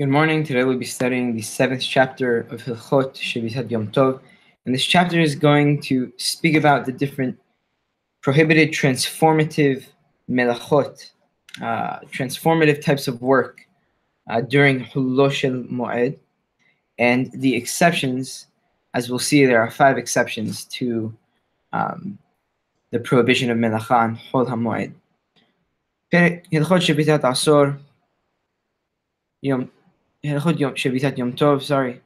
Good morning. Today we'll be studying the seventh chapter of Hilchot Shevitat Yom Tov. And this chapter is going to speak about the different prohibited transformative melachot, uh, transformative types of work uh, during Hullo Shel Moed, and the exceptions. As we'll see, there are five exceptions to um, the prohibition of melacha on Hol HaMoed. Hilchot Shevitat Asor Yom הלכות יום, שביתת יום טוב, סורי,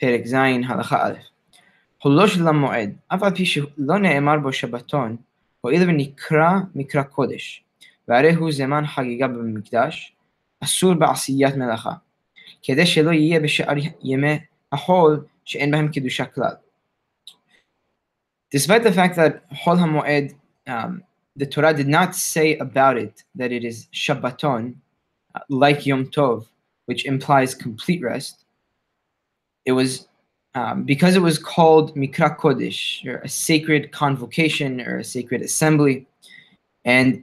פרק ז', הלכה א'. חולו של המועד, אף על פי שלא נאמר בו שבתון, הואיל ונקרא מקרא קודש, והרי הוא זמן חגיגה במקדש, אסור בעשיית מלאכה, כדי שלא יהיה בשאר ימי החול שאין בהם קדושה כלל. Despite the fact that Hol HaMoed, um, the Torah did not say about it that it is Shabbaton, like Yom Tov, which implies complete rest. It was um, because it was called Mikra Kodesh, or a sacred convocation or a sacred assembly, and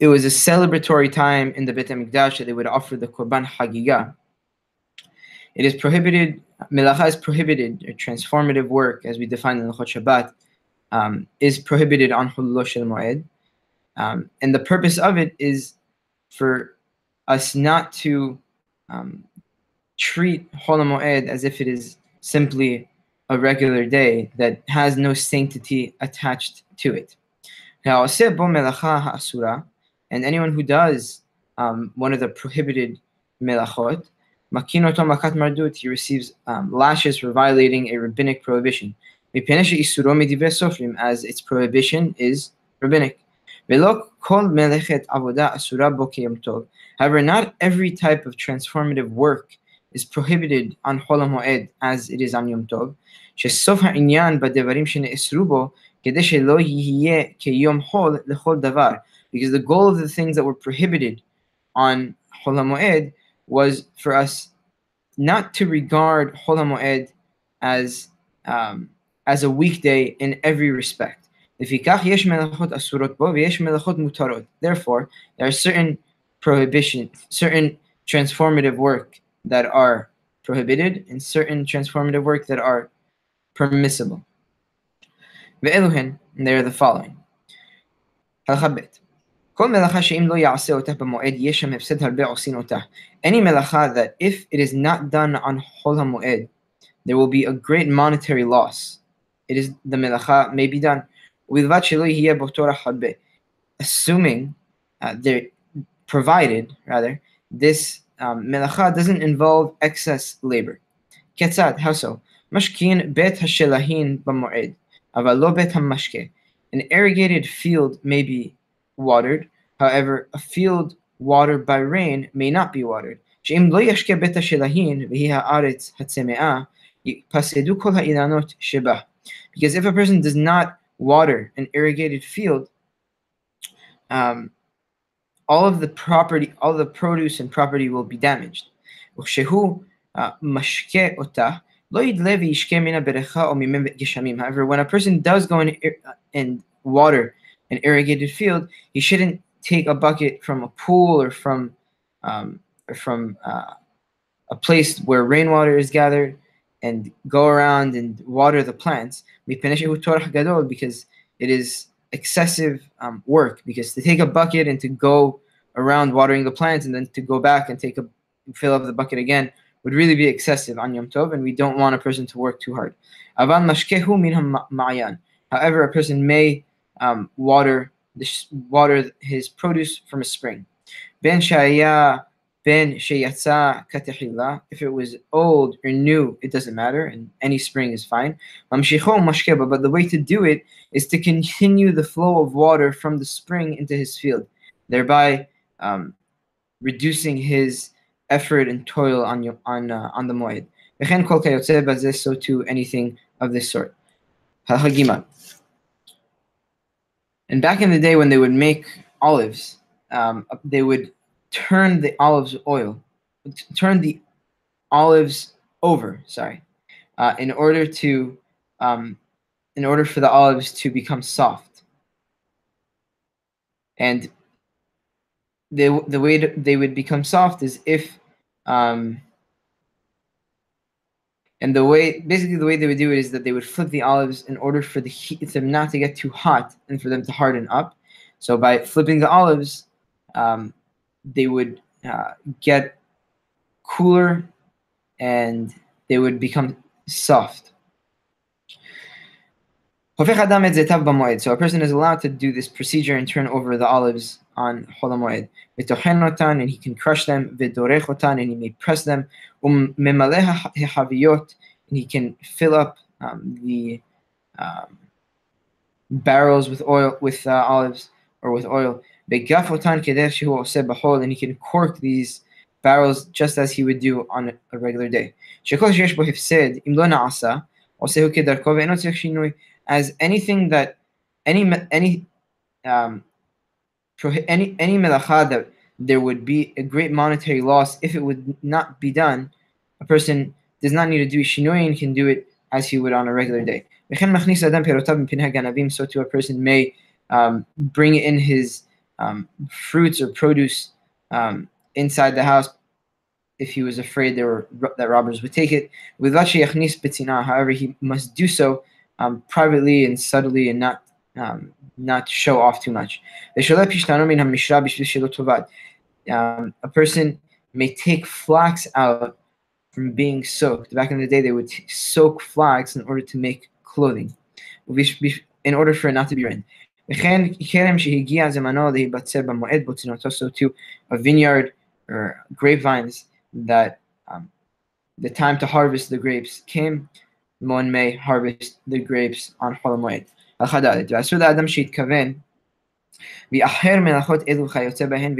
it was a celebratory time in the Beit HaMikdash that they would offer the Korban Hagigah. It is prohibited, Melacha is prohibited, or transformative work, as we define in the Chot Shabbat, um, is prohibited on Hullo Shel Moed. Um, and the purpose of it is for us not to um, treat Hol Moed as if it is simply a regular day that has no sanctity attached to it. And anyone who does um, one of the prohibited melachot, makin oto makat mardut he receives um, lashes for violating a rabbinic prohibition. As its prohibition is rabbinic. However, not every type of transformative work is prohibited on Hol HaMoed as it is on Yom Tov, שסוף העניין בדברים שנאסרו בו, כדי שלא יהיה כיום חול לכל דבר. Because the goal of the things that were prohibited on Hol HaMoed was for us not to regard Hol HaMoed as, um, as a weekday in every respect. Therefore, there are certain prohibitions, certain transformative work that are prohibited and certain transformative work that are permissible. And they are the following. Any melacha that if it is not done on Hol there will be a great monetary loss. It is the melacha may be done assuming uh, they're provided rather this um, melacha doesn't involve excess labor. Ketzad, how so? Mashkin bet hashelahin b'moed, aval bet hamashke. An irrigated field may be watered, however, a field watered by rain may not be watered. שאם לא ישקה בית השלהין והיא הארץ הצמאה, יפסדו כל האילנות שבה. Because if a person does not water, an irrigated field, um, all of the property, all the produce and property will be damaged. However, when a person does go in and water an irrigated field, he shouldn't take a bucket from a pool or from um, or from uh, a place where rainwater is gathered and go around and water the plants because it is excessive um, work because to take a bucket and to go around watering the plants and then to go back and take a fill up the bucket again would really be excessive on Yom Tov, and we don't want a person to work too hard. However, a person may um, water water his produce from a spring. Ben shaya Ben sheyatsa katehila. If it was old or new, it doesn't matter, and any spring is fine. But the way to do it is to continue the flow of water from the spring into his field, thereby um, reducing his effort and toil on on uh, on the moed. So too anything of this sort. And back in the day when they would make olives, um, they would turn the olives oil, turn the olives over, sorry, uh, in order to, um, in order for the olives to become soft. And they, the way to, they would become soft is if um, And the way, basically, the way they would do it is that they would flip the olives in order for the heat them not to get too hot and for them to harden up. So by flipping the olives, um, they would uh, get cooler and they would become soft. So a person is allowed to do this procedure and turn over the olives on Chol HaMoed. and he can crush them, and he may press them, and he can fill up um, the um, barrels with oil, with uh, olives or with oil. And he can cork these barrels just as he would do on a regular day as anything that any any um, any any melacha that there would be a great monetary loss if it would not be done. A person does not need to do shinui and can do it as he would on a regular day. So too a person may um, bring in his um, fruits or produce um, inside the house if he was afraid there were that robbers would take it. However, he must do so um, privately and subtly and not um, not show off too much. Um, a person may take flax out from being soaked. Back in the day, they would soak flax in order to make clothing, in order for it not to be ruined. So to a vineyard or grapevines that um, the time to harvest the grapes came, one may harvest the grapes on חול המועד. הלכה ד' ואסור לאדם שהתכוון ויאחר מלאכות אלו וכיוצא בהן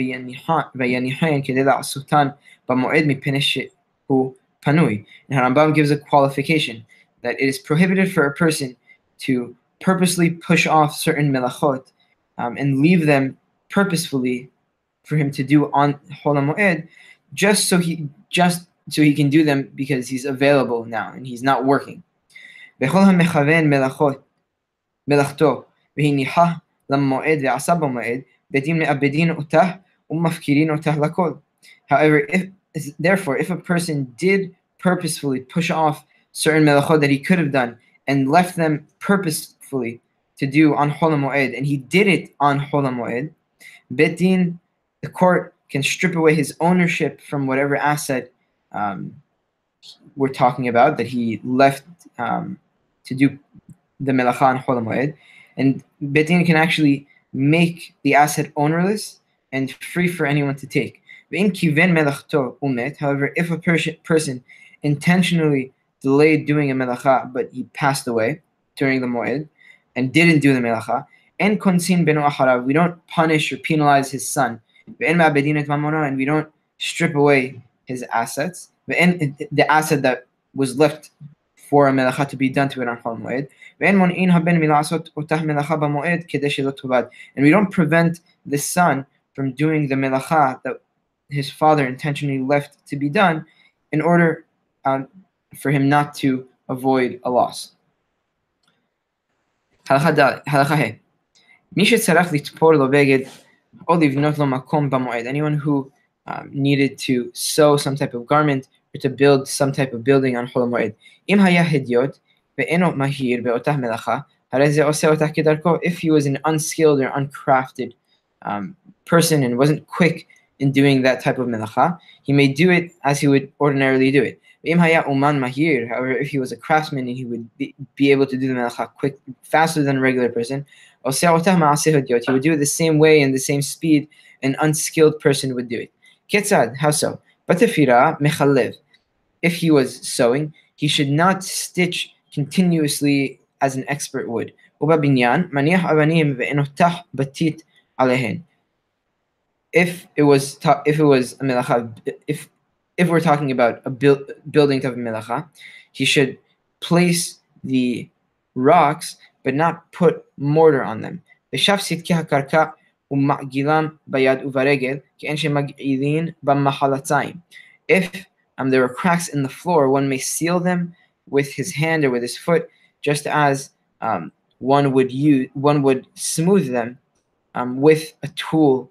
ויניחן כדי לעשותן במועד מפני שהוא פנוי. And Harambam gives a qualification that it is prohibited for a person to purposely push off certain melachot um, and leave them purposefully for him to do on holam Moed, just so he just so he can do them because he's available now and he's not working. However, if therefore, if a person did purposefully push off certain melachot that he could have done and left them purpose purposefully to do on Hol Moed, and he did it on Hol Moed, Betin, the court can strip away his ownership from whatever asset um, we're talking about that he left um, to do the melacha on Chol Moed, and Betin can actually make the asset ownerless and free for anyone to take. However, if a person intentionally delayed doing a melacha, but he passed away during the moed and didn't do the melacha, and konsin benu acharav, we don't punish or penalize his son, and we don't strip away his assets, the asset that was left for a melacha to be done to it on Chol Moed. And we don't prevent the son from doing the melacha that his father intentionally left to be done in order um, for him not to avoid a loss. Anyone who um, needed to sew some type of garment or to build some type of building on חול המועד. אם היה הדיוט ואינו מהיר באותה מלאכה, הרי זה עושה אותה כדרכו. If he was an unskilled or uncrafted um, person and wasn't quick in doing that type of melacha, he may do it as he would ordinarily do it. Imhaya Mahir, however, if he was a craftsman and he would be, be able to do the melacha quick, faster than a regular person, he would do it the same way and the same speed an unskilled person would do it. Ketzad, how so? Batafira mechalev. If he was sewing, he should not stitch continuously as an expert would. If it was if it was a melacha, if if we're talking about a build, building of melacha, he should place the rocks but not put mortar on them. If um, there are cracks in the floor, one may seal them with his hand or with his foot, just as um, one would use one would smooth them um, with a tool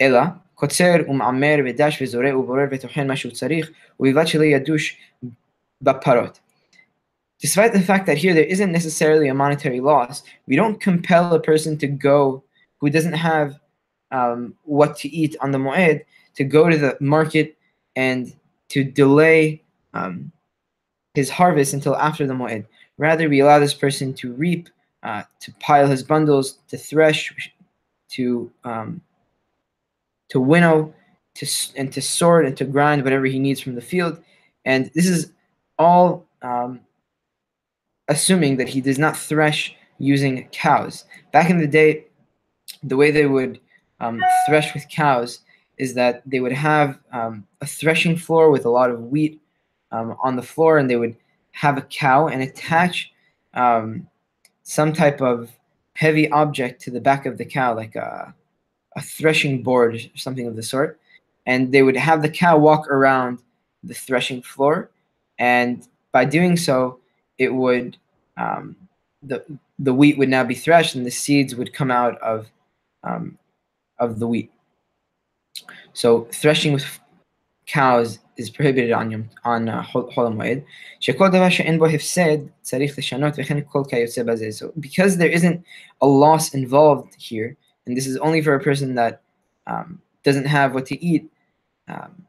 אלא, קוצר ומעמר ודש וזורע ובורר וטוחן מה שהוא צריך, ובלבד שלא ידוש בפרות. Despite the fact that here there isn't necessarily a monetary loss, we don't compel a person to go who doesn't have um, what to eat on the Moed to go to the market and to delay um, his harvest until after the Moed. Rather, we allow this person to reap, uh, to pile his bundles, to thresh, to um, to winnow, to and to sort and to grind whatever he needs from the field. And this is all um, assuming that he does not thresh using cows. Back in the day, the way they would um, thresh with cows is that they would have um, a threshing floor with a lot of wheat um, on the floor, and they would have a cow and attach um, some type of heavy object to the back of the cow, like a, a threshing board or something of the sort. And they would have the cow walk around the threshing floor, and by doing so, it would um, the the wheat would now be threshed, and the seeds would come out of um, of the wheat. So threshing with cows is prohibited on יום, on uh, חול חול המועד. שכל דבר שאין בו הפסד צריך לשנות וכן כל כיוצא בזה. So because there isn't a loss involved here, and this is only for a person that um, doesn't have what to eat, um,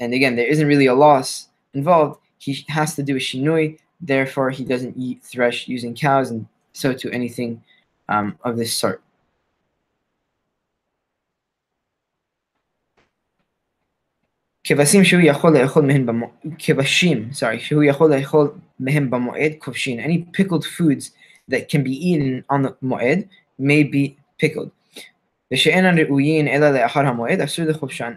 and again there isn't really a loss involved, he has to do a shinui. Therefore, he doesn't eat thresh using cows, and so to anything um, of this sort. כבשים שהוא יכול לאכול מהם במועד, כבשים, sorry, שהוא יכול לאכול מהם במועד, כובשין. Any pickled foods that can be eaten on the מועד may be pickled.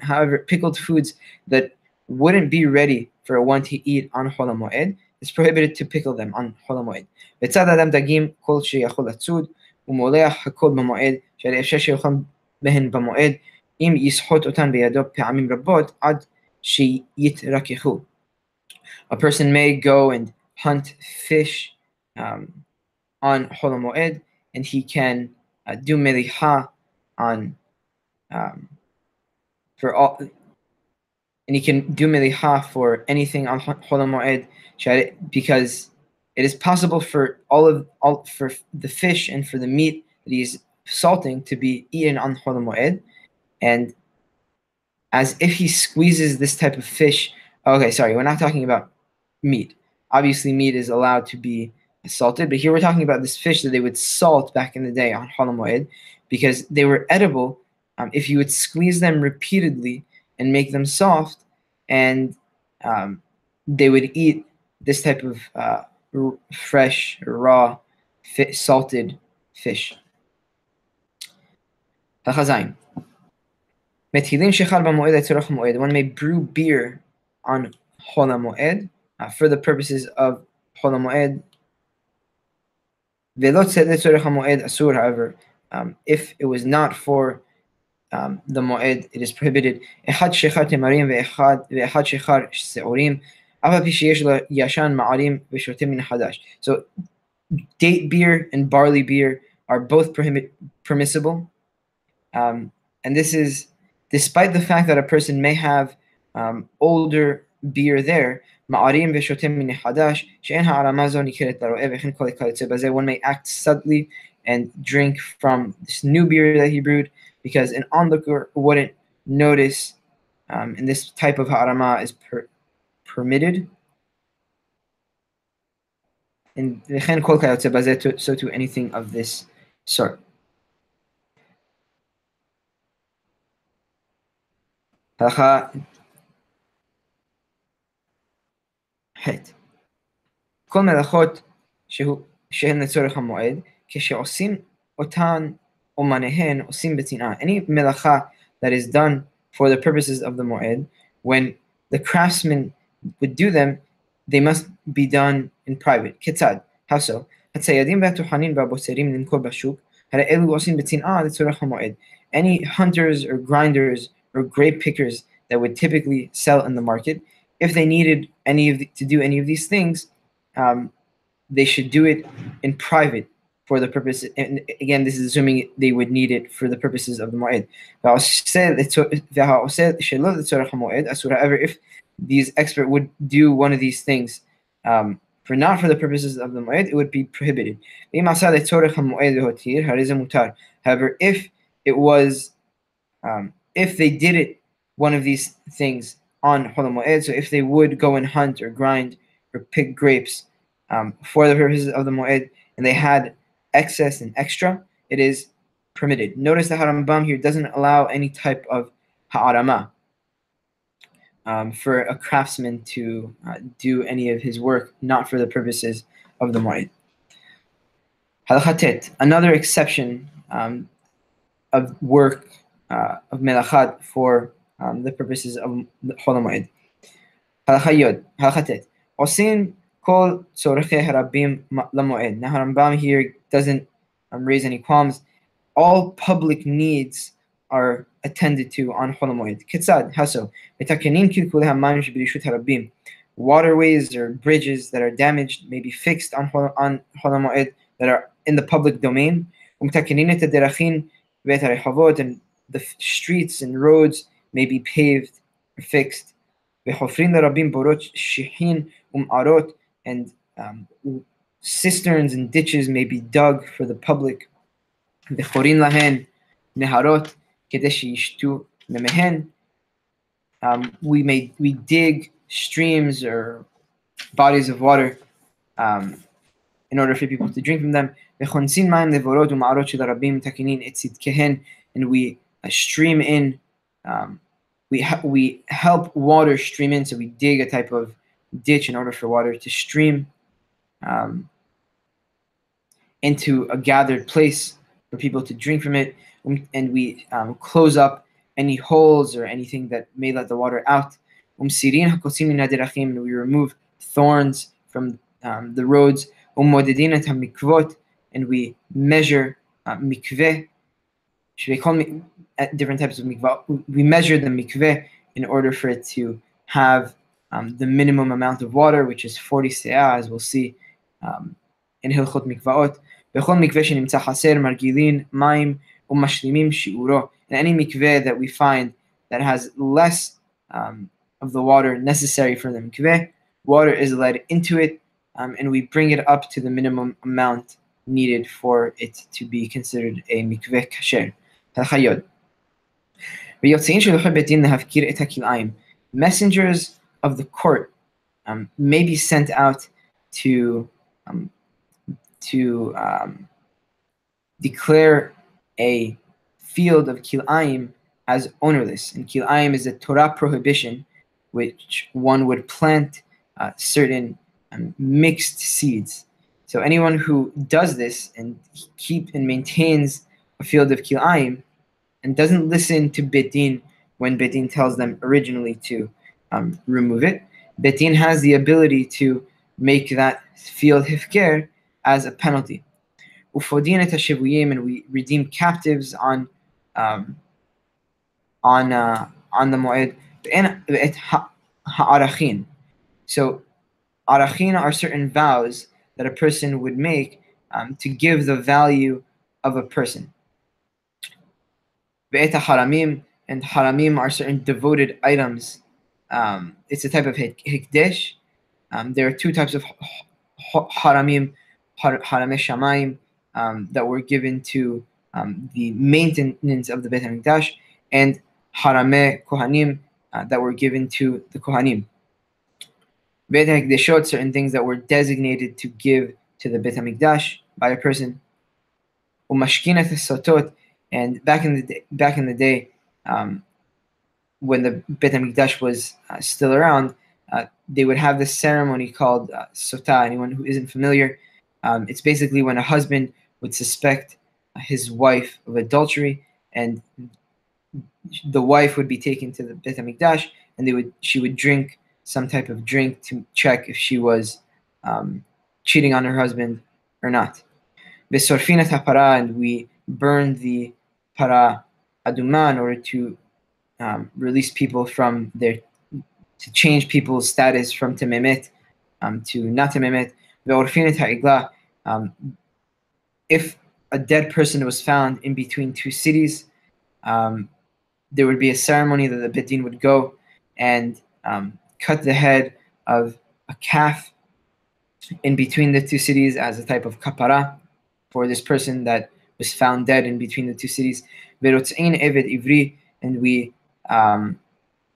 However, pickled foods that wouldn't be ready for one to eat on חול המועד, it's prohibited to pickle them on חול המועד. בצד אדם דגים כל שיכול לצוד, ומולח הכל במועד, שהרי אפשר שיאכל בהן במועד, אם יסחוט אותן בידו פעמים רבות עד שיתרככו. A person may go and hunt fish um, on Hol HaMoed, and he can uh, do meliha on um, for all, and he can do meliha for anything on Hol HaMoed because it is possible for all of all for the fish and for the meat that he's salting to be eaten on Hol HaMoed, and as if he squeezes this type of fish. Okay, sorry, we're not talking about meat. Obviously, meat is allowed to be salted, but here we're talking about this fish that they would salt back in the day on Halamoid because they were edible um, if you would squeeze them repeatedly and make them soft, and um, they would eat this type of uh, r- fresh, raw, fi- salted fish. One may brew beer on Hola Moed uh, for the purposes of Hola Moed. However, um, if it was not for um, the מועד, it is prohibited. אחד שחר תמרים ואחד, ואחד שחר שעורים, אף על פי שיש לו ישן מערים ושותה מן החדש. So date beer and barley beer are both prohibit, permissible. Um, and this is despite the fact that a person may have um, older beer there, מערים ושותה מן החדש, שאין הערמה זו ניכרת לרועה וכן כל כיוצא בזה, one may act subtly and drink from this new beer that he brewed, because an onlooker wouldn't notice, um, and this type of harama is per- permitted. And וכן כל כיוצא בזה, to- so to anything of this sort. הלכה ח' כל מלאכות שהוא, שהן לצורך המועד, כשעושים אותן אומניהן עושים בצנעה. Any מלאכה that is done for the purposes of the מועד, when the craftsman would do them, they must be done in private. כיצד? How so? הציידים והטוחנים והבוצרים למכור בשוק, הרי אלו עושים בצנעה לצורך המועד. Any hunters or grinders or grape pickers that would typically sell in the market, if they needed any of the, to do any of these things, um, they should do it in private for the purpose. And again, this is assuming they would need it for the purposes of the mu'id. However, if these expert would do one of these things um, for not for the purposes of the mu'id, it would be prohibited. However, if it was, um, if they did it, one of these things on Hul Mu'id, so if they would go and hunt or grind or pick grapes um, for the purposes of the Mu'id, and they had excess and extra, it is permitted. Notice the Harambam here doesn't allow any type of ha'arama um, for a craftsman to uh, do any of his work, not for the purposes of the mu'id. Halakhatet, another exception um, of work uh, of melachat for um, the purposes of Hol mu'id. Halakhayod, halakhatet. Osin kol tzorche harabim lamoed. Now Harambam here doesn't um, raise any qualms. All public needs are attended to on Hol Moed. Kitzad, how so? Waterways or bridges that are damaged may be fixed on on Hol that are in the public domain. Um and the streets and roads may be paved or fixed. And um, cisterns and ditches may be dug for the public. Um, we may we dig streams or bodies of water um, in order for people to drink from them. And we uh, stream in, um, we, we help water stream in, so we dig a type of ditch in order for water to stream um, into a gathered place for people to drink from it and we um, close up any holes or anything that may let the water out. And we remove thorns from um, the roads. And we measure uh, mikveh. Should we call me at different types of mikveh? We measure the mikveh in order for it to have um, the minimum amount of water, which is 40 se'ah, as we'll see um, in Hilchot Mikvaot. בכל מקווה שנמצא חסר מרגילים מים ומשלימים שיעורו. In any mikveh that we find that has less um, of the water necessary for the mikveh, water is led into it um, and we bring it up to the minimum amount needed for it to be considered a mikveh kasher. Tachayod. Messengers of the court um, may be sent out to um, to um, declare a field of kilayim as ownerless. And kilayim is a Torah prohibition, which one would plant uh, certain um, mixed seeds. So anyone who does this and keep and maintains a field of kilayim and doesn't listen to Bedin when Bedin tells them originally to um, remove it, Bedin has the ability to make that field hifker as a penalty. and we redeem captives on um, on uh, on the mu'id. So arachin are certain vows that a person would make um, to give the value of a person. haramim and haramim are certain devoted items. Um, it's a type of hikdesh. Um, there are two types of haramim, shamayim, um, that were given to um, the maintenance of the Beit HaMikdash and Harame Kohanim uh, that were given to the Kohanim. Beit HaMikdashot, certain things that were designated to give to the Beit HaMikdash by a person. Umashkinat Sotot, and back in the day, back in the day, um, when the Beit HaMikdash was uh, still around, uh, they would have this ceremony called uh, Sotah. Anyone who isn't familiar, um, it's basically when a husband would suspect his wife of adultery, and the wife would be taken to the Beit Hamikdash, and they would she would drink some type of drink to check if she was um, cheating on her husband or not. Besorfinat hapara, and we burn the para aduma in order to um, release people from their, to change people's status from tememet um, to not tememet. Ve'orfinat ha'igla, um, if a dead person was found in between two cities, um, there would be a ceremony that the Bedin would go and um, cut the head of a calf in between the two cities as a type of kapara for this person that was found dead in between the two cities. And we um,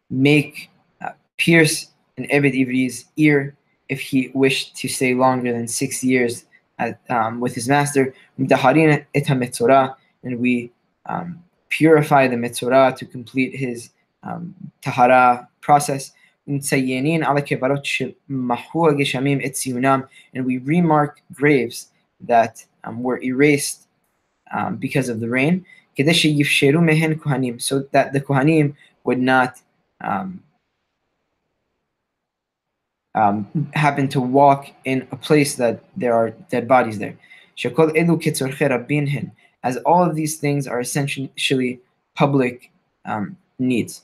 make uh, pierce an Eved Ivri's ear if he wished to stay longer than six years um, with his master. And we um, purify the metzora to complete his um, tahara process. And we remark graves that um, were erased um, because of the rain, so that the Kohanim would not um, um, happen to walk in a place that there are dead bodies there. Shakol elu binhin, as all of these things are essentially public um, needs.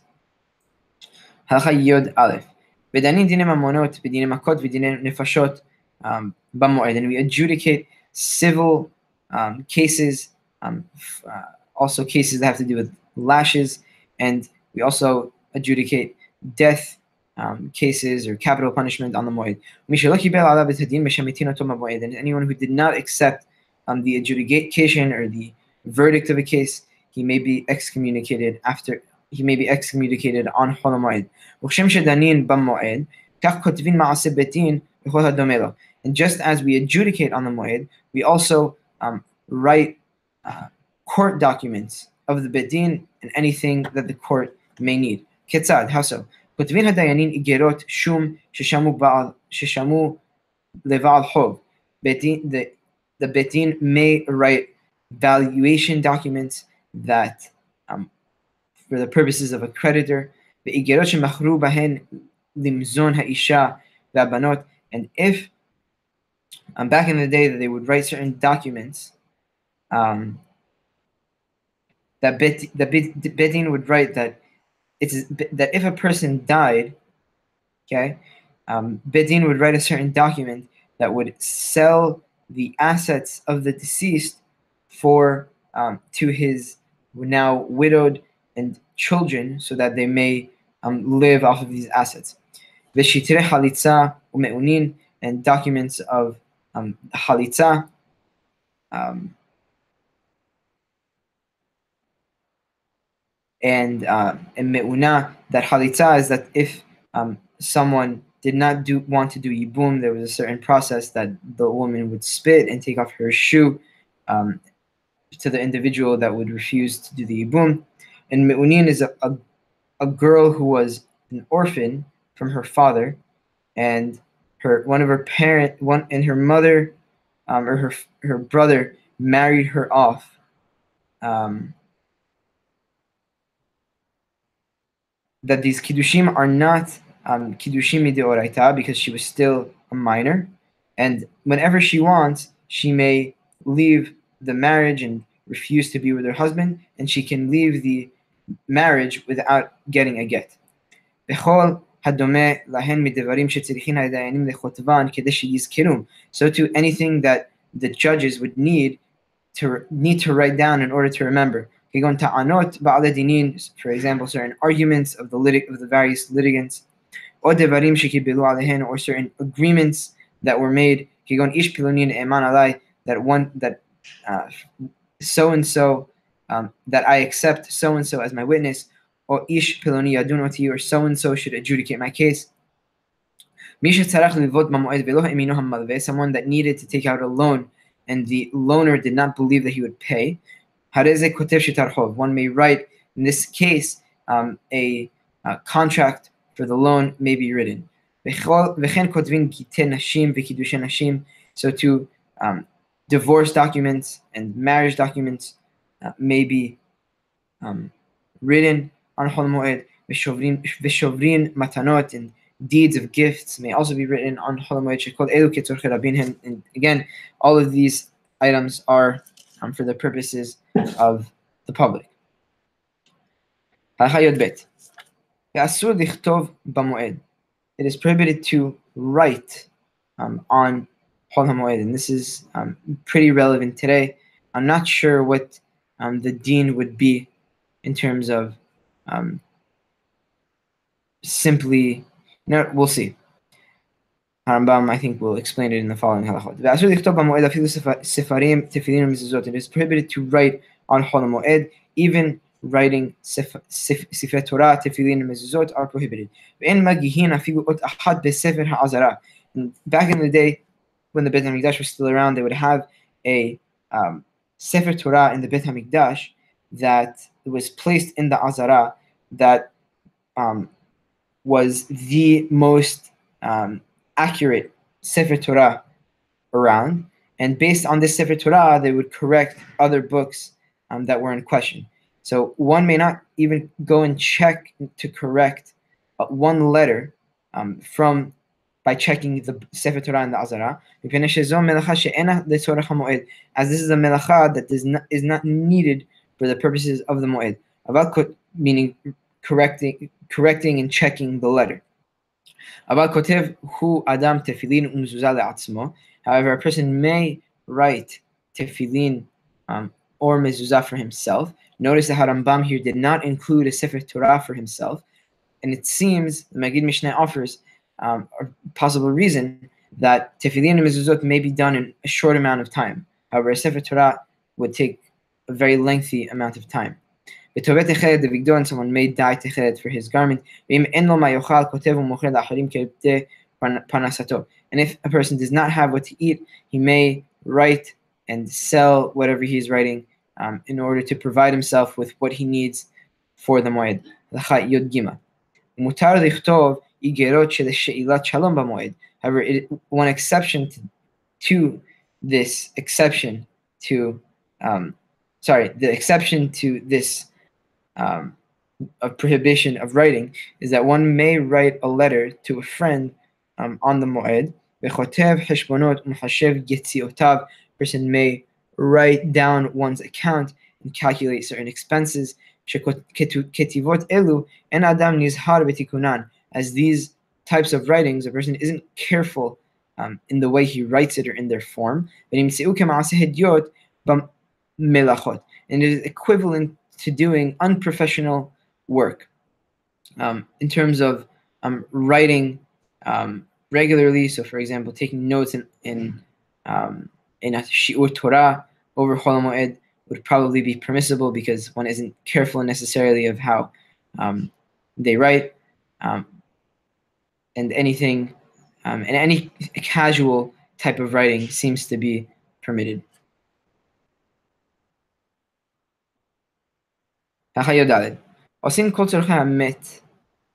Halacha Yod Aleph. V'danin dinim amonot, v'dinim makot, v'dinim nefashot um, b'moed. And we adjudicate civil um, cases, um, uh, also cases that have to do with lashes, and we also adjudicate death um, cases or capital punishment on the Mu'id. And anyone who did not accept um, the adjudication or the verdict of a case, he may be excommunicated after he may be excommunicated on Chol Mu'id. And just as we adjudicate on the Mu'id, we also um, write uh, court documents of the Bedin and anything that the court may need. Ketzad, how so? כותבים הדיינים איגרות שום ששמו, בעל, ששמו לבעל חוב. the the betin may write valuation documents that, um, for the purposes of a creditor, and if um, back in the day that they would write certain documents, um, that bet, the Bedin would write that it's that if a person died, okay, um, Bedin would write a certain document that would sell the assets of the deceased for um, to his now widowed and children so that they may um, live off of these assets. Veshitre halitza umeunin and documents of um, halitza. Um, and uh, me'una, that halitza is that if um, someone did not do want to do yibum, there was a certain process that the woman would spit and take off her shoe um, to the individual that would refuse to do the yibum. And me'unin is a, a, a girl who was an orphan from her father, and her one of her parent one and her mother um, or her her brother married her off. Um, that these kiddushim are not um, Kiddushim Mideoraita because she was still a minor. And whenever she wants, she may leave the marriage and refuse to be with her husband, and she can leave the marriage without getting a get. So to anything that the judges would need to need to write down in order to remember. Higon ta'anot ba'ale dinin, for example, certain arguments of the litig- of the various litigants, or devarim shekibilu alehen, or certain agreements that were made, higon ish pilunin eman alai, that one that so and so that I accept so and so as my witness, or ish piloni yadunoti, or so and so should adjudicate my case. Someone that needed to take out a loan and the loaner did not believe that he would pay. One may write, in this case, um, a, contract for the loan may be written. So to um, divorce documents and marriage documents uh, may be um, written on Chol Moed, Vishovrin matanot, and deeds of gifts may also be written on Chol Moed. And again, all of these items are um, for the purposes of the public. It is prohibited to write um, on Chol HaMoed, and this is um, pretty relevant today. I'm not sure what um, the dean would be in terms of um, simply, no, we'll see. Harambam, I think, will explain it in the following halachot. It is prohibited to write on Chol HaMoed, even writing Sefer Torah, Tefillin, and Mezuzot are prohibited. Back in the day, when the Beit HaMikdash was still around, they would have a um, Sefer Torah in the Beit HaMikdash that was placed in the Azara that um, was the most um, accurate Sefer Torah around. And based on this Sefer Torah, they would correct other books um, that were in question. So one may not even go and check to correct uh, one letter um, from by checking the Sefer Torah and the Azara. As this is a melacha that is not, is not needed for the purposes of the Moed. Meaning correcting, correcting and checking the letter. However, a person may write tefillin um, or mezuzah for himself. Notice that Harambam here did not include a Sefer Torah for himself. And it seems, the Magid Mishnah offers um, a possible reason that tefillin and mezuzot may be done in a short amount of time. However, a Sefer Torah would take a very lengthy amount of time. And someone may dye techelet for his garment. And if a person does not have what to eat, he may write and sell whatever he is writing um, in order to provide himself with what he needs for the moed. However, it, one exception to, to this exception to um, sorry, the exception to this um, of prohibition of writing is that one may write a letter to a friend um, on the moed. Person may write down one's account and calculate certain expenses. As these types of writings, a person isn't careful um, in the way he writes it or in their form. And it is equivalent to doing unprofessional work um, in terms of um, writing um, regularly. So, for example, taking notes in in um, in a shiur Torah over Chol Moed would probably be permissible because one isn't careful necessarily of how um, they write, um, and anything and any casual type of writing seems to be permitted. Hachayod Dalid. Osim kol met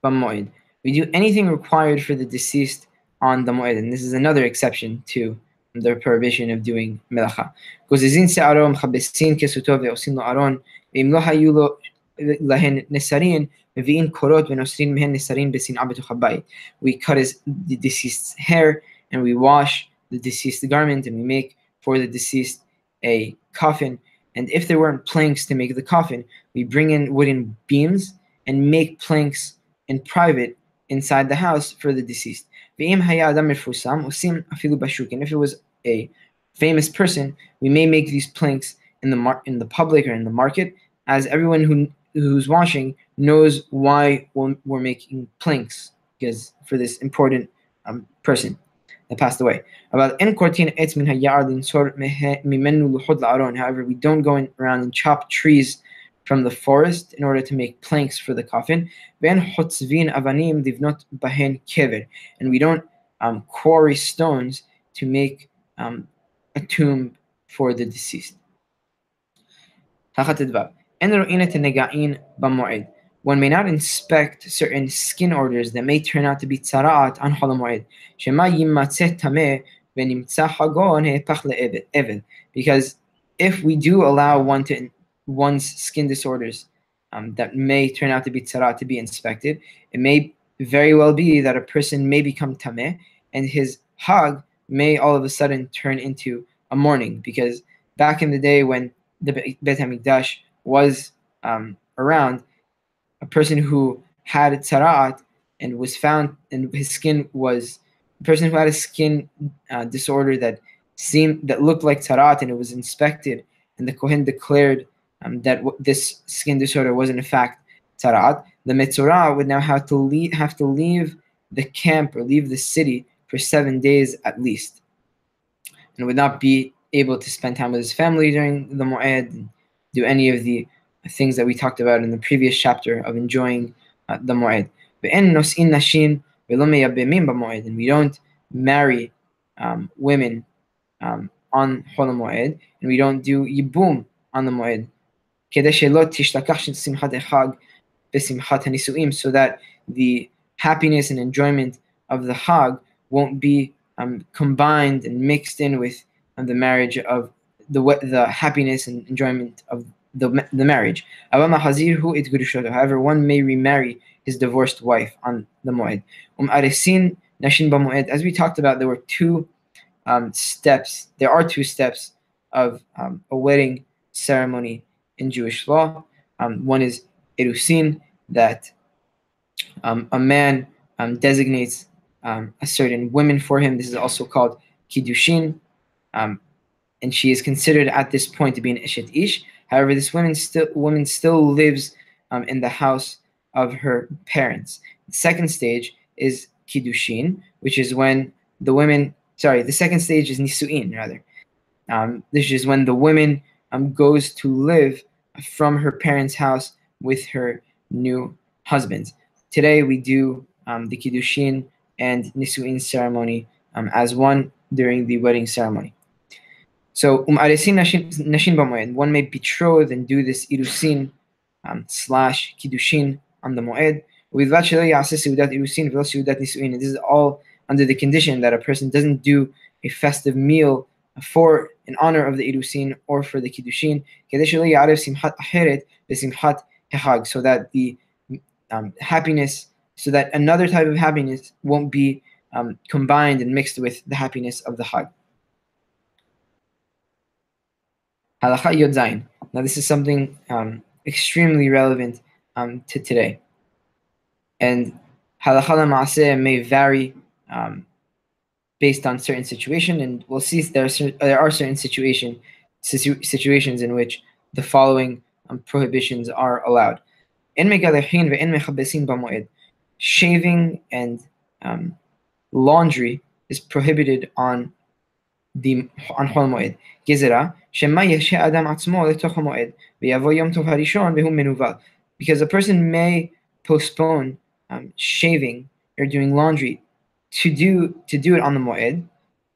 b'moed. We do anything required for the deceased on the moed, and this is another exception to the prohibition of doing melacha. Gozizin se'aro m'chabesin kesuto ve'osin lo aron ve'im lo hayu lo lahen nesarin mvi'in korot ve'nosrin mehen nesarin besin abetu chabayit. We cut his, the deceased's hair, and we wash the deceased garment, and we make for the deceased a coffin and if there weren't planks to make the coffin, we bring in wooden beams and make planks in private inside the house for the deceased. And if it was a famous person, we may make these planks in the mar- in the public or in the market, as everyone who who's watching knows why we're, making planks because for this important um, person passed away. About However, we don't go around and chop trees from the forest in order to make planks for the coffin. And we don't um, quarry stones to make um, a tomb for the deceased. One may not inspect certain skin orders that may turn out to be tzara'at on Holomoid. Because if we do allow one to one's skin disorders um, that may turn out to be tzara'at to be inspected, it may very well be that a person may become tameh and his hag may all of a sudden turn into a mourning because back in the day when the Beit HaMikdash was um, around, a person who had tzara'at and was found and his skin was a person who had a skin uh, disorder that seemed that looked like tzara'at and it was inspected and the Kohen declared um, that w- this skin disorder was in fact tzara'at, the Metzorah would now have to leave, have to leave the camp or leave the city for seven days at least, and would not be able to spend time with his family during the Mu'ed and do any of the things that we talked about in the previous chapter of enjoying uh, the Mu'ed. And we don't marry um, women um, on Chol Moed, and we don't do Yibum on the Moed. so that the happiness and enjoyment of the Hag won't be um, combined and mixed in with um, the marriage of the the happiness and enjoyment of the, the marriage. However, one may remarry his divorced wife on the Moed. As we talked about, there were two um, steps. There are two steps of um, a wedding ceremony in Jewish law. Um, one is erusin, that um, a man um, designates um, a certain woman for him. This is also called kiddushin, and she is considered at this point to be an eshet ish. However, this woman still woman still lives in the house of her parents. The second stage is kiddushin, which is when the women sorry, the second stage is nisuin rather. Um, this is when the woman um, goes to live from her parents' house with her new husband. Today we do um, the kiddushin and nisuin ceremony um, as one during the wedding ceremony. So um nashin b'moed, One may betroth and do this irusin um, slash kiddushin on the moed. With seudat irusin v'lo seudat nisuin. This is all under the condition that a person doesn't do a festive meal for in honor of the Irusin or for the Kiddushin, so that the um, happiness, so that another type of happiness won't be um, combined and mixed with the happiness of the Hag. Halacha Yod Zayin. Now, this is something um, extremely relevant um, to today. And halacha may vary um, based on certain situation, and we'll see there are, there are certain situation situ- situations in which the following um, prohibitions are allowed. Shaving and um, laundry is prohibited on the on חול מועד. גזירה, שמא ישהה אדם עצמו לתוך המועד, ויבוא יום טוב הראשון והוא מנוול. Because a person may postpone um, shaving or doing laundry to do to do it on the Moed,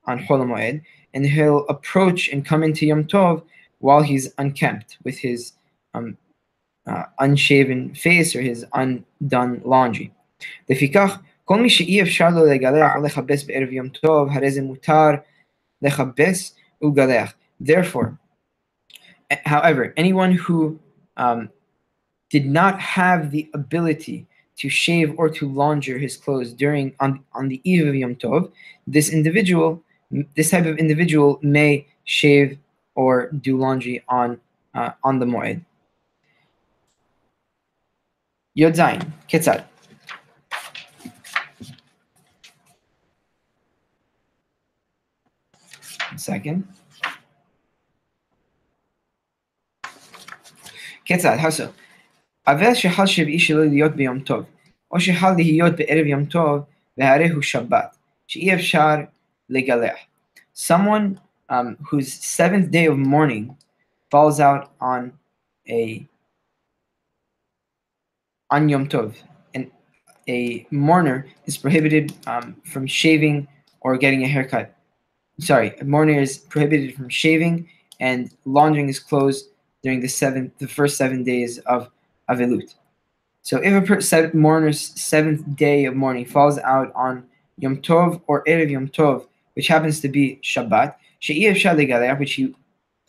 on Chol Moed, and he'll approach and come into Yom Tov while he's unkempt with his um, uh, unshaven face or his undone laundry. לפיכך, כל מי שאי אפשר לו לגלח או לכבס בערב יום טוב, הרי זה מותר lechabes ugalech. Therefore, eh, however, anyone who um, did not have the ability to shave or to launder his clothes during on, on the eve of Yom Tov, this individual, this type of individual, may shave or do laundry on uh, on the Moed. Yodzain, Ketzad. Second. Ketzad, how so? אבל שחל שביעי שלא להיות ביום טוב, או שחל להיות בערב יום טוב, והרי הוא שבת, שאי אפשר לגלח. Someone um, whose seventh day of mourning falls out on a on Yom Tov, and a mourner is prohibited um, from shaving or getting a haircut. Sorry, a mourner is prohibited from shaving and laundering his clothes during the seven, the first seven days of Avelut. So if a per- mourner's seventh day of mourning falls out on Yom Tov or Erev Yom Tov, which happens to be Shabbat, which he,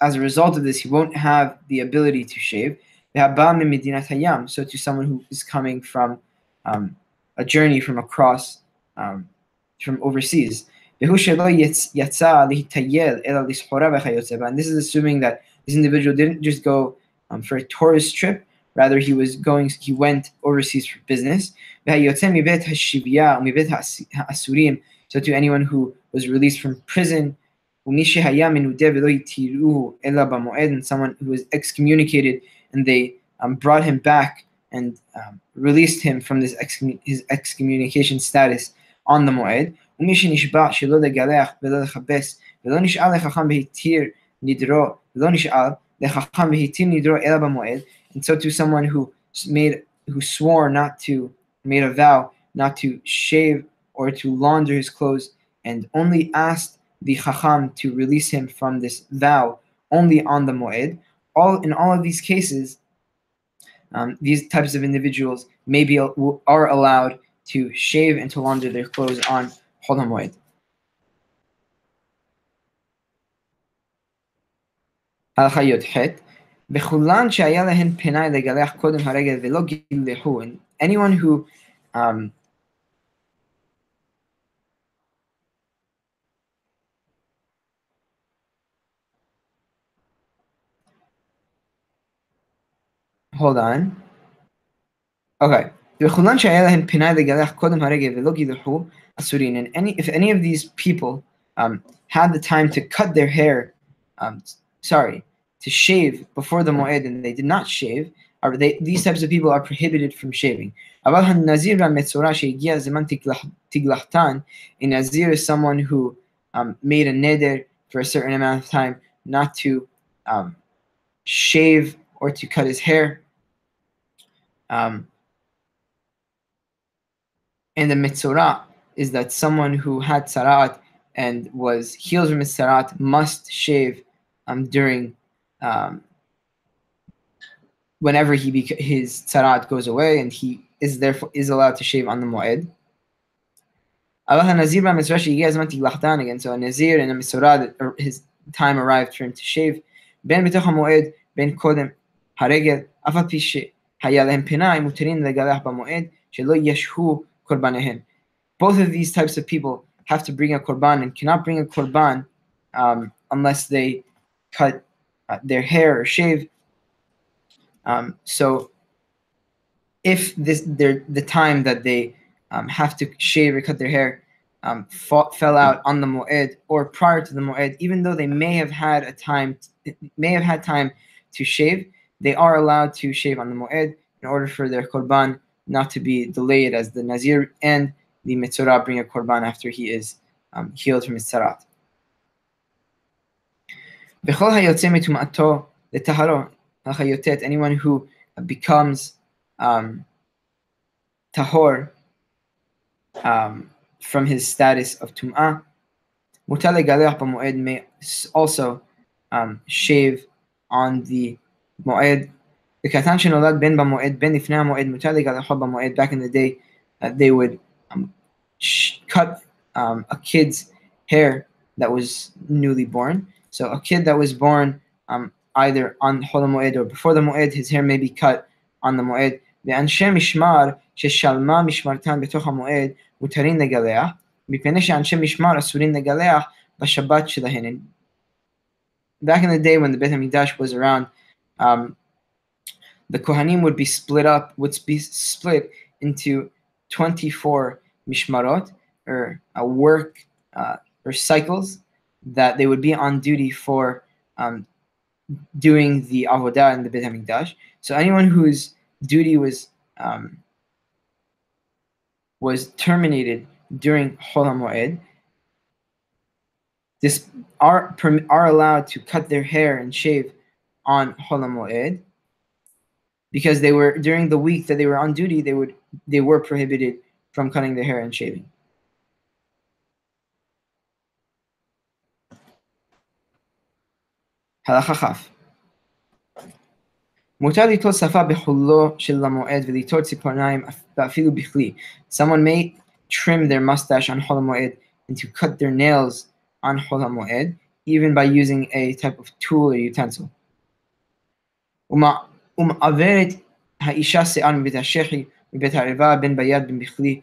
as a result of this, he won't have the ability to shave. So to someone who is coming from um, a journey from across, um, from overseas. And this is assuming that this individual didn't just go um, for a tourist trip, rather he was going, he went overseas for business. So to anyone who was released from prison, and someone who was excommunicated and they um, brought him back and um, released him from this excommun- his excommunication status on the Mu'ed. ומי שנשבע שלא לגלח ולא לכבס ולא נשאל לחכם והתיר נדרו ולא נשאל לחכם והתיר נדרו אלא במועד and so to someone who made who swore not to made a vow not to shave or to launder his clothes and only asked the chacham to release him from this vow only on the moed all in all of these cases um, these types of individuals may be are allowed to shave and to launder their clothes on Hol HaMoed. הלכה י"ח בכולן שהיה להן פנאי לגלח קודם הרגל ולא גילחו, and anyone who um, hold on. Okay. וכולן שהיה להן פנאי לגלח קודם הרגל ולא גילחו, asurin. And any if any of these people um, had the time to cut their hair, um, sorry, to shave before the moed and they did not shave, are they these types of people are prohibited from shaving. אבל הנזיר והמצורע שהגיע זמן תגלחתן, a nazir is someone who um, made a neder for a certain amount of time not to um, shave or to cut his hair. Um, in the Mitzurah is that someone who had tzarat and was healed from his tzarat must shave um, during um, whenever he bec- his tzarat goes away, and he is therefore is allowed to shave on the moed. Allah Nazir by Mizrashi, he has meant to again. So a Nazir and a Misurah, his time arrived for him to shave. Ben b'toch moed, ben kodem haregel, afat pi she hayalem pinai muterin legaleh b'moed, shelo yeshu korbanahin. Both of these types of people have to bring a korban and cannot bring a korban um, unless they cut uh, their hair or shave. Um, so if this their the time that they um, have to shave or cut their hair um, fought, fell out on the moed or prior to the moed, even though they may have had a time may have had time to shave, they are allowed to shave on the moed in order for their korban not to be delayed as the nazir and the Mitzorah bring a korban after he is um, healed from his tzarat. anyone who becomes um, tahor um, from his status of tum'ah, may also um, shave on the moed. Back in the day, uh, they would um, sh- cut um, a kid's hair that was newly born. So a kid that was born um, either on Hol Moed or before the Moed, his hair may be cut on the Moed. ואנשי משמר ששלמה משמרתן בתוך המועד מותרים לגלח, מפני שאנשי משמר אסורים לגלח בשבת שלהן. Back in the day when the Beit HaMikdash was around, um, the Kohanim would be split up, would be split into 24 mishmarot, or a work uh, or cycles that they would be on duty for um, doing the avodah and the Beit Hamikdash. So anyone whose duty was um, was terminated during Hol HaMoed, this are are allowed to cut their hair and shave on Hol HaMoed because they were during the week that they were on duty they would they were prohibited from cutting their hair and shaving. הלכה כ' מותר ליטול שפה בחולו של המועד וליטול ציפורניים ואפילו בכלי. Someone may trim their mustache on חול המועד and to cut their nails on חול המועד, even by using a type of tool or utensil. ומעברת האישה שיער מבית השחי מבית הערווה, בין ביד, בין בכלי.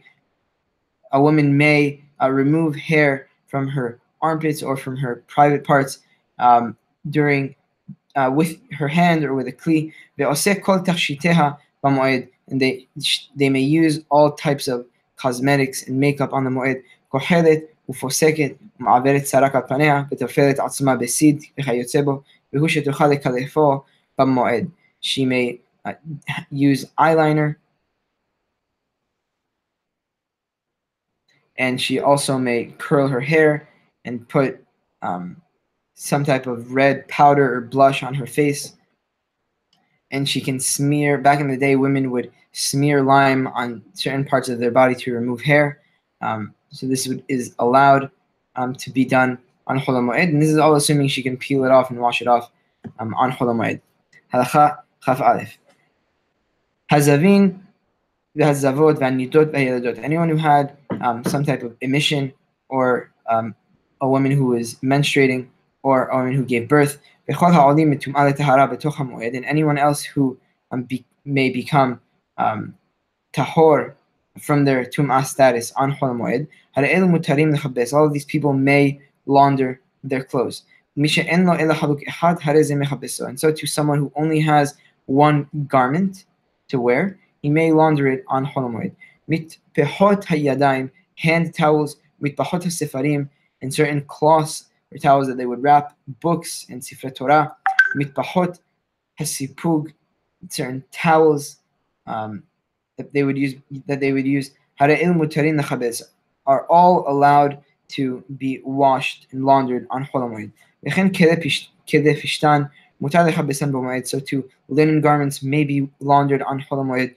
A woman may uh, remove hair from her armpits or from her private parts um, during uh, with her hand or with a kli. ועושה כל תכשיטיה במועד. And they, they may use all types of cosmetics and makeup on the מועד. כוחלת ופוסקת ומעברת שרק על פניה וטופלת עצמה בסיד וכיוצא בו והוא שתוכל לקלפו במועד. She may uh, use eyeliner and she also may curl her hair and put um, some type of red powder or blush on her face. And she can smear, back in the day, women would smear lime on certain parts of their body to remove hair. Um, so this would, is allowed um, to be done on Hol And this is all assuming she can peel it off and wash it off um, on Hol Moed. Aleph. Hazavin v'hazavot v'anidot v'yeladot. Anyone who had um, some type of emission or um, a woman who was menstruating or a woman who gave birth. And anyone else who um, be, may become um, tahor from their tum'ah status on Hol Moed. All of these people may launder their clothes. And so to someone who only has one garment to wear, he may launder it on Hol Moed. hand towels, mitpahot sefarim, and certain cloths or towels that they would wrap books and Sifre Torah, mitpahot, hasipug, certain towels um, that they would use that they would use. Hara'il mutarin chabez are all allowed to be washed and laundered on So too, linen garments may be laundered on Hol Moed.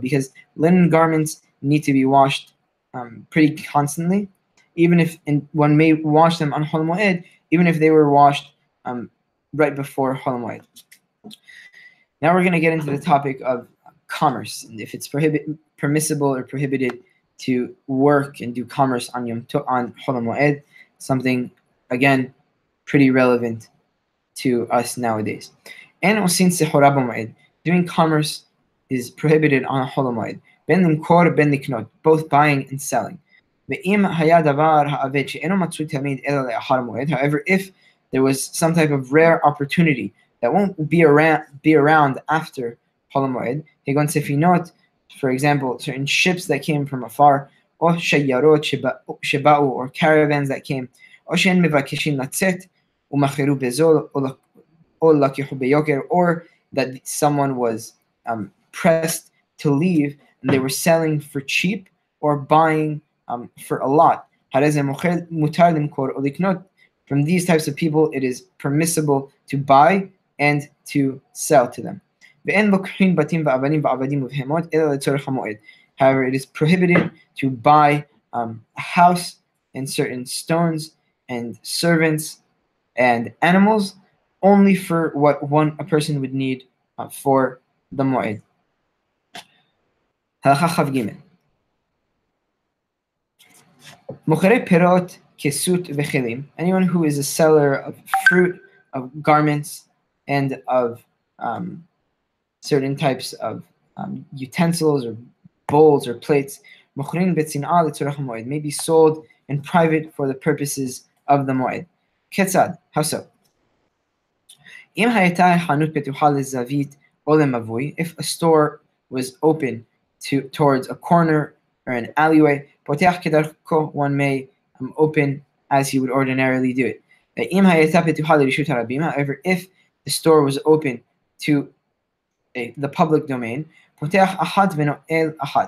Because linen garments need to be washed um, pretty constantly, even if one may wash them on Holomoid, even if they were washed um, right before Holomoid. Now we're going to get into the topic of commerce and if it's permissible or prohibited to work and do commerce on Yom to- on Hol Moed, something again pretty relevant to us nowadays. And since Horabomay, doing commerce is prohibited on Hol Moed. Ben limkor ben liknot, both buying and selling. However, if there was some type of rare opportunity that won't be around be around after Hol Moed, Hegon sefinot, for example, certain ships that came from afar, or shayarot sheba'u, or caravans that came, or shen mevakishin latzet, umachiru bezol, or lakihu beyoker, or that someone was um, pressed to leave and they were selling for cheap or buying um, for a lot. From these types of people, it is permissible to buy and to sell to them. However, it is prohibited to buy um, a house and certain stones and servants and animals only for what one a person would need uh, for the mu'id. perot kesut vechelim. Anyone who is a seller of fruit, of garments, and of um, certain types of um, utensils or bowls or plates, may be sold in private for the purposes of the moed. Ketzad, how so? If a store was open to towards a corner or an alleyway, one may um, open as he would ordinarily do it. However, if the store was open to a, the public domain,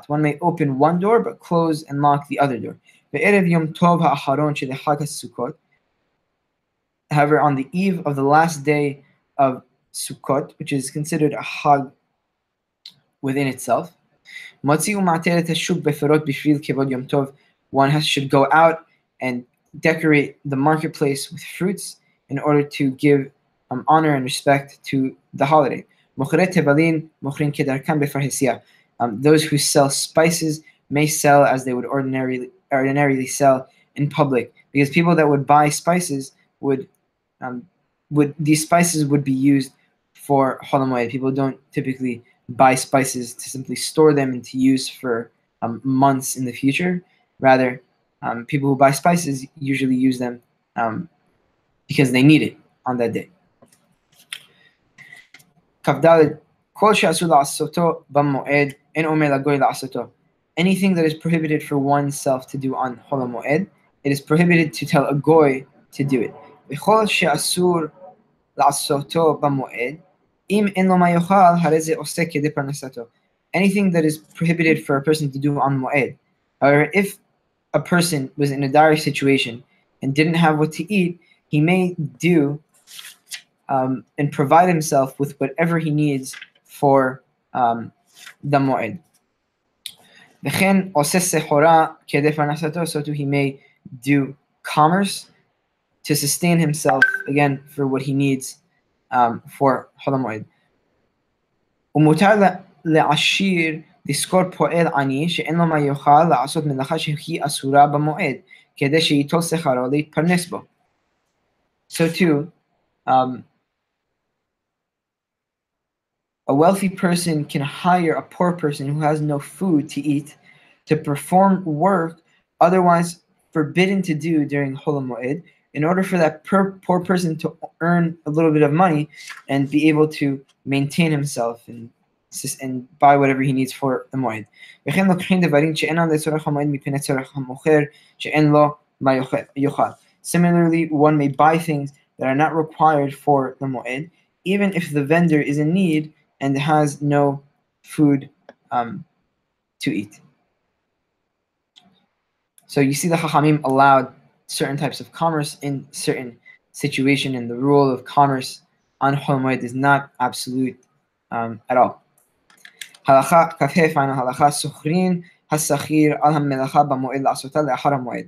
one may open one door but close and lock the other door. However, on the eve of the last day of Sukkot, which is considered a hag within itself, one has should go out and decorate the marketplace with fruits in order to give um, honor and respect to the holiday. Um, those who sell spices may sell as they would ordinarily ordinarily sell in public because people that would buy spices would um, would these spices would be used for Chol Hamoed. People don't typically buy spices to simply store them and to use for um, months in the future. Rather, um, people who buy spices usually use them um, because they need it on that day. כ"ד כל שאסור לעשותו במועד אין אומר לגוי לעשותו. Anything that is prohibited for oneself to do on חול המועד, it is prohibited to tell a goy to do it. וכל שאסור לעשותו במועד, אם אין לו מה יאכל, הרי זה עושה כדי פרנסתו. Anything that is prohibited for a person to do on moed. However, if a person was in a dire situation and didn't have what to eat, he may do um, and provide himself with whatever he needs for um, the moed. וכן עושה סחורה כדי פרנסתו, so too he may do commerce to sustain himself again for what he needs um, for חול המועד. ומותר לעשיר לזכור פועל עני שאין לו מה יאכל לעשות מלאכה שהיא אסורה במועד, כדי שייטול שכרו להתפרנס בו. So too, um, a wealthy person can hire a poor person who has no food to eat to perform work otherwise forbidden to do during Hol Moed in order for that per- poor person to earn a little bit of money and be able to maintain himself and and buy whatever he needs for the moed. Similarly, one may buy things that are not required for the moed, even if the vendor is in need and has no food um, to eat. So you see the Chachamim allowed certain types of commerce in certain situation, and the rule of commerce on Holmoed is not absolute um, at all. הלכה כ"ה final הלכה סוחרין השכיר על המלאכה במועד לעשותה לאחר המועד.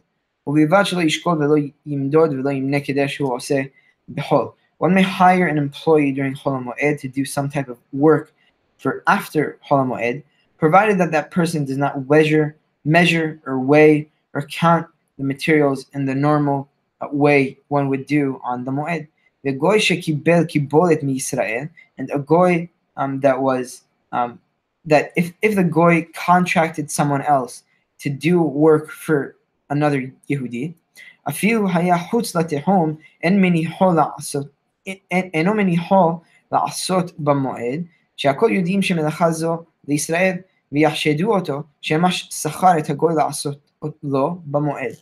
ובלבד שלא ישקול ולא ימדוד ולא ימנה כדי שהוא עושה בחול. One may hire an employee during Chol Moed to do some type of work for after Chol Moed, provided that that person does not measure, measure, or weigh or count the materials in the normal uh, way one would do on the Moed. The goy shekibel kibolet mi Israel, and a goy um, that was um, that if if the goy contracted someone else to do work for another Yehudi, afilu haya chutz home and many hola אינו מניחו לעשות במועד, שהכל יודעים שמלאכה זו לישראל, ויחשדו אותו שמא שכר את הגוי לעשות לו במועד.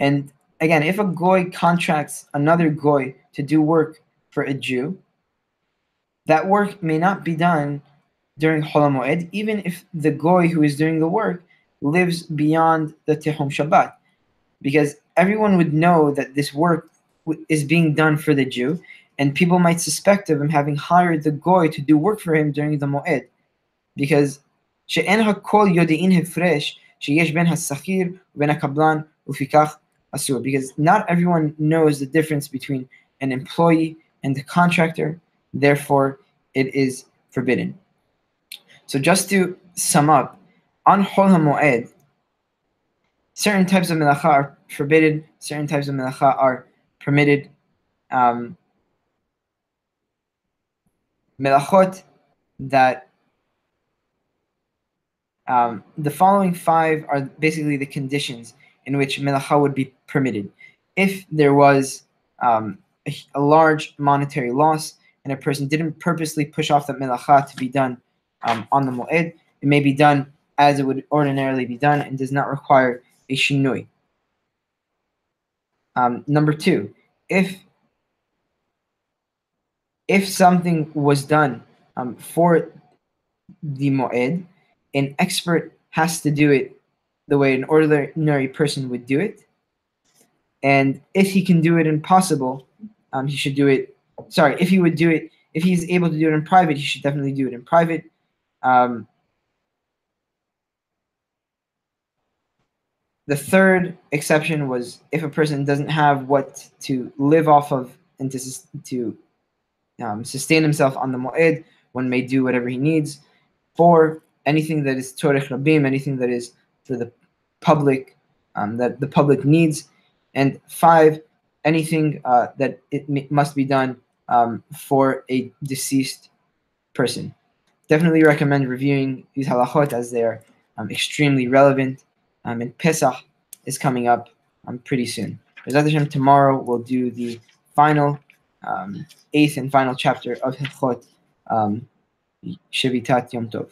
And again, if a goy contracts another goy to do work for a Jew, that work may not be done during Holomoed, even if the goy who is doing the work lives beyond the Techum Shabbat, because everyone would know that this work is being done for the Jew, and people might suspect of him having hired the goy to do work for him during the Moed, because שאין הכל יודעין הפרש שיש בין השכיר ובין הקבלן ופיכך אסור, because not everyone knows the difference between an employee and the contractor, therefore it is forbidden. So just to sum up, on Hol HaMoed, certain types of melacha are forbidden, certain types of melacha are permitted. Um, melachot that um, the following five are basically the conditions in which melacha would be permitted. If there was um, a, a, large monetary loss and a person didn't purposely push off the melacha to be done um, on the moed. It may be done as it would ordinarily be done and does not require a shinui. Um, number two, if if something was done um, for the moed, an expert has to do it the way an ordinary person would do it. And if he can do it impossible, um, he should do it. Sorry, if he would do it, if he's able to do it in private, he should definitely do it in private. Um, the third exception was if a person doesn't have what to live off of and to, to um, sustain himself on the mu'id, one may do whatever he needs. Four, anything that is torah rabim, anything that is for the public, um, that the public needs. And five, anything uh, that it must be done um, for a deceased person. Definitely recommend reviewing these halachot as they're um, extremely relevant. Um, and Pesach is coming up um, pretty soon. Hashem, tomorrow we'll do the final, um, eighth and final chapter of Hilchot um, Shevitat Yom Tov.